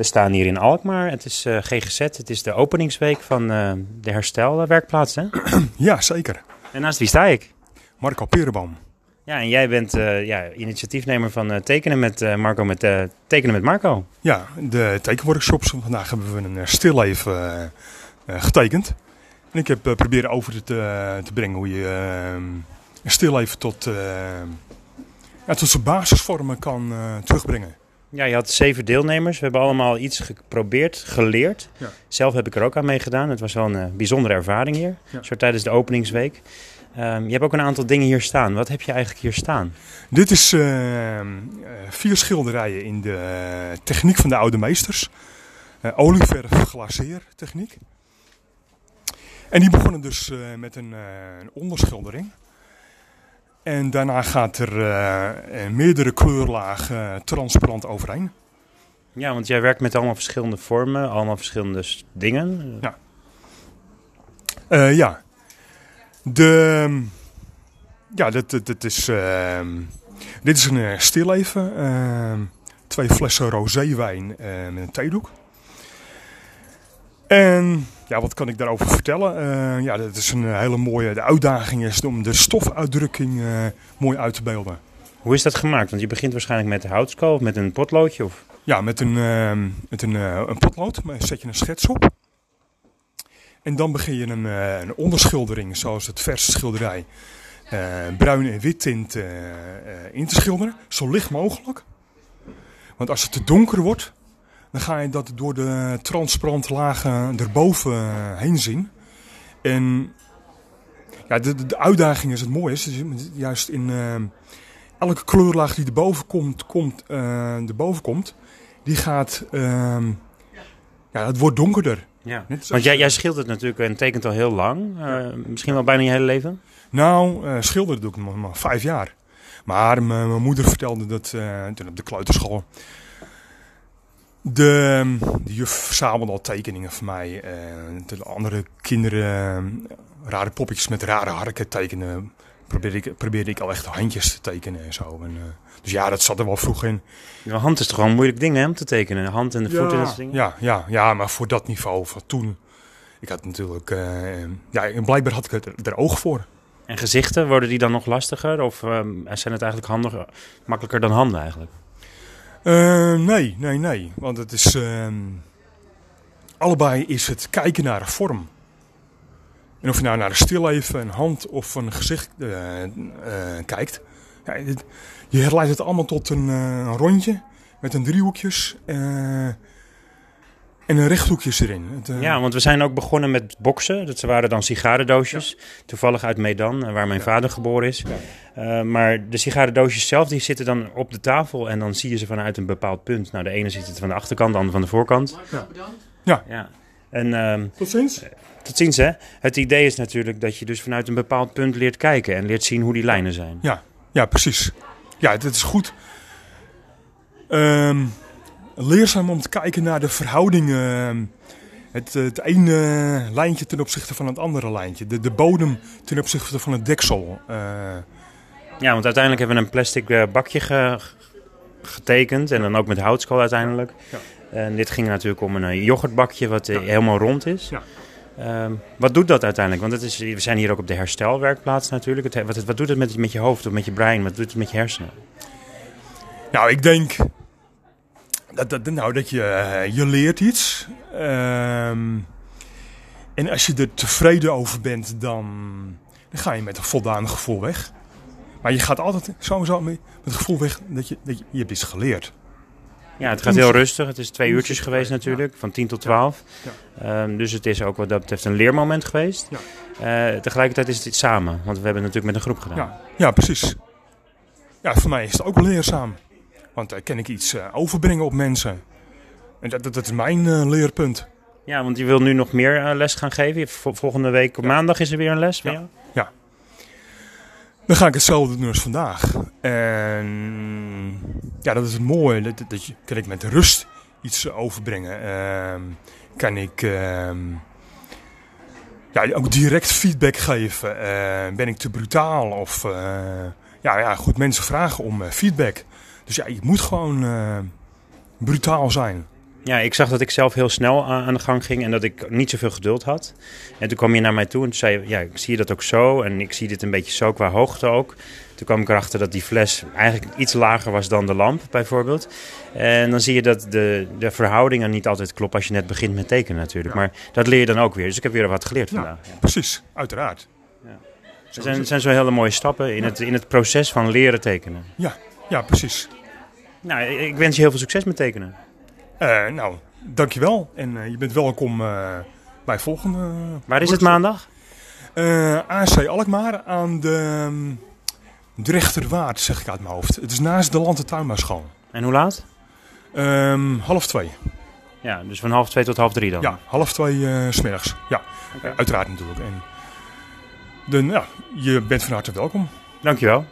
We staan hier in Alkmaar. Het is uh, GGZ. Het is de openingsweek van uh, de herstelwerkplaats. Hè? Ja, zeker. En naast wie sta ik? Marco Perenboom. Ja, en jij bent uh, ja, initiatiefnemer van tekenen met Marco met tekenen met Marco. Ja, de tekenworkshops. Vandaag hebben we een stilleven getekend. En ik heb proberen over te, te brengen hoe je een stilleven tot, ja, tot zijn basisvormen kan terugbrengen. Ja, je had zeven deelnemers. We hebben allemaal iets geprobeerd, geleerd. Ja. Zelf heb ik er ook aan meegedaan. Het was wel een uh, bijzondere ervaring hier. Ja. Zo tijdens de openingsweek. Um, je hebt ook een aantal dingen hier staan. Wat heb je eigenlijk hier staan? Dit is uh, vier schilderijen in de techniek van de oude meesters. Uh, olieverf glazeer techniek. En die begonnen dus met een, een onderschildering. En daarna gaat er uh, meerdere kleurlagen transparant overheen. Ja, want jij werkt met allemaal verschillende vormen, allemaal verschillende dingen. Ja. Uh, ja. De, ja, dit, dit, is, uh, dit is een stilleven. Uh, twee flessen roséwijn met een theedoek. En ja, wat kan ik daarover vertellen? Uh, ja, dat is een hele mooie. De uitdaging is om de stofuitdrukking uh, mooi uit te beelden. Hoe is dat gemaakt? Want je begint waarschijnlijk met de houtskool of met een potloodje? Of? Ja, met een, uh, met een, een potlood. Maar zet je een schets op. En dan begin je een, een onderschildering, zoals het verse schilderij. bruin en wit tint in te schilderen. Zo licht mogelijk. Want als het te donker wordt, dan ga je dat door de transparante lagen erboven eh, heen zien. En ja, de, de uitdaging is het mooie. Is, juist in uh, elke kleurlaag die erboven komt, komt, uh, erboven komt die gaat, uh, ja, het wordt donkerder. Ja. Want jij, jij schildert natuurlijk en tekent al heel lang. Misschien wel bijna je hele leven? Nou, schilderen doe ik nog maar vijf jaar. Maar mijn moeder vertelde dat toen op de kleuterschool de, de juf verzamelde al tekeningen van mij. Uh, de andere kinderen, uh, rare poppetjes met rare harken tekenen. Probeerde ik, probeerde ik al echt handjes te tekenen en zo. En, uh, dus ja, dat zat er wel vroeg in. De hand is toch gewoon een moeilijk ding hè, om te tekenen? De hand en de voeten en dat dingen? Ja, ja, ja, maar voor dat niveau van toen. Ik had natuurlijk, ja, blijkbaar had ik er, er oog voor. En gezichten, worden die dan nog lastiger? Of zijn het eigenlijk handiger, makkelijker dan handen eigenlijk? Uh, nee, nee, nee. Want het is. Uh, allebei is het kijken naar een vorm. En of je nou naar een stilleven, een hand of een gezicht uh, kijkt. Ja, je herleidt het allemaal tot een, een rondje met een driehoekjes. En een rechthoekjes erin. Het, uh... Ja, want we zijn ook begonnen met boksen. Dat waren dan sigarendoosjes. Toevallig uit Medan, eh, waar mijn vader geboren is. Uh, maar de sigarendoosjes zelf, die zitten dan op de tafel. En dan zie je ze vanuit een bepaald punt. Nou, de ene ziet het van de achterkant, de andere van de voorkant. Ja. Ja. ja. En, uh, tot ziens. Tot ziens, hè. Het idee is natuurlijk dat je dus vanuit een bepaald punt leert kijken. En leert zien hoe die lijnen zijn. Ja, ja precies. Ja, het is goed. Um, leerzaam om te kijken naar de verhoudingen. Het, het ene lijntje ten opzichte van het andere lijntje. De, de bodem ten opzichte van het deksel. Uh, ja, want uiteindelijk hebben we een plastic uh, bakje ge, getekend. En dan ook met houtskool uiteindelijk. Ja. En dit ging natuurlijk om een eh, yoghurtbakje wat ja. helemaal rond is. Ja. Uh, wat doet dat uiteindelijk? Want het is, we zijn hier ook op de herstelwerkplaats natuurlijk. Het, wat, wat doet het met, met je hoofd of met je brein? Wat doet het met je hersenen? Nou, ik denk dat, dat, nou, dat je, uh, je leert iets. Um, en als je er tevreden over bent, dan, dan ga je met een voldaan gevoel weg. Maar je gaat altijd sowieso met het gevoel weg dat je, dat je, je hebt iets geleerd. Ja, het gaat heel rustig. Het is twee uurtjes geweest natuurlijk, van 10 tot 12. Ja. Um, dus het is ook wat dat betreft een leermoment geweest. Ja. Uh, tegelijkertijd is het samen, want we hebben het natuurlijk met een groep gedaan. Ja, ja precies. Ja, voor mij is het ook leerzaam. Want daar kan ik iets uh, overbrengen op mensen. En dat, dat, dat is mijn uh, leerpunt. Ja, want je wil nu nog meer les gaan geven. Volgende week op ja. maandag is er weer een les ja. Ja. Dan ga ik hetzelfde doen als vandaag. En ja, dat is het mooie. Dat, dat je, kan ik met rust iets overbrengen. Uh, kan ik uh, ja, ook direct feedback geven. ben ik te brutaal? Of ja, ja, goed, mensen vragen om feedback. Dus ja, je moet gewoon uh, brutaal zijn. Ja, ik zag dat ik zelf heel snel aan de gang ging en dat ik niet zoveel geduld had. En toen kwam je naar mij toe en toen zei je, ja, ik zie dat ook zo en ik zie dit een beetje zo qua hoogte ook. Toen kwam ik erachter dat die fles eigenlijk iets lager was dan de lamp, bijvoorbeeld. En dan zie je dat de, de verhoudingen niet altijd kloppen als je net begint met tekenen natuurlijk. Maar dat leer je dan ook weer. Dus ik heb weer wat geleerd vandaag. Ja, precies, uiteraard. Ja. Er zijn, zijn zo hele mooie stappen in, het, in het proces van leren tekenen. Ja, ja precies. Nou, ik wens je heel veel succes met tekenen. Uh, nou, dankjewel. En uh, je bent welkom uh, bij volgende. Waar is het maandag? AC Alkmaar aan de um, Drechterwaard, zeg ik uit mijn hoofd. Het is naast de Land- en Tuinbouwschool. En hoe laat? Um, half twee. Ja, dus van half twee tot half drie dan? Ja, half twee smiddags. Ja, okay. uiteraard natuurlijk. En de, ja, je bent van harte welkom. Dankjewel.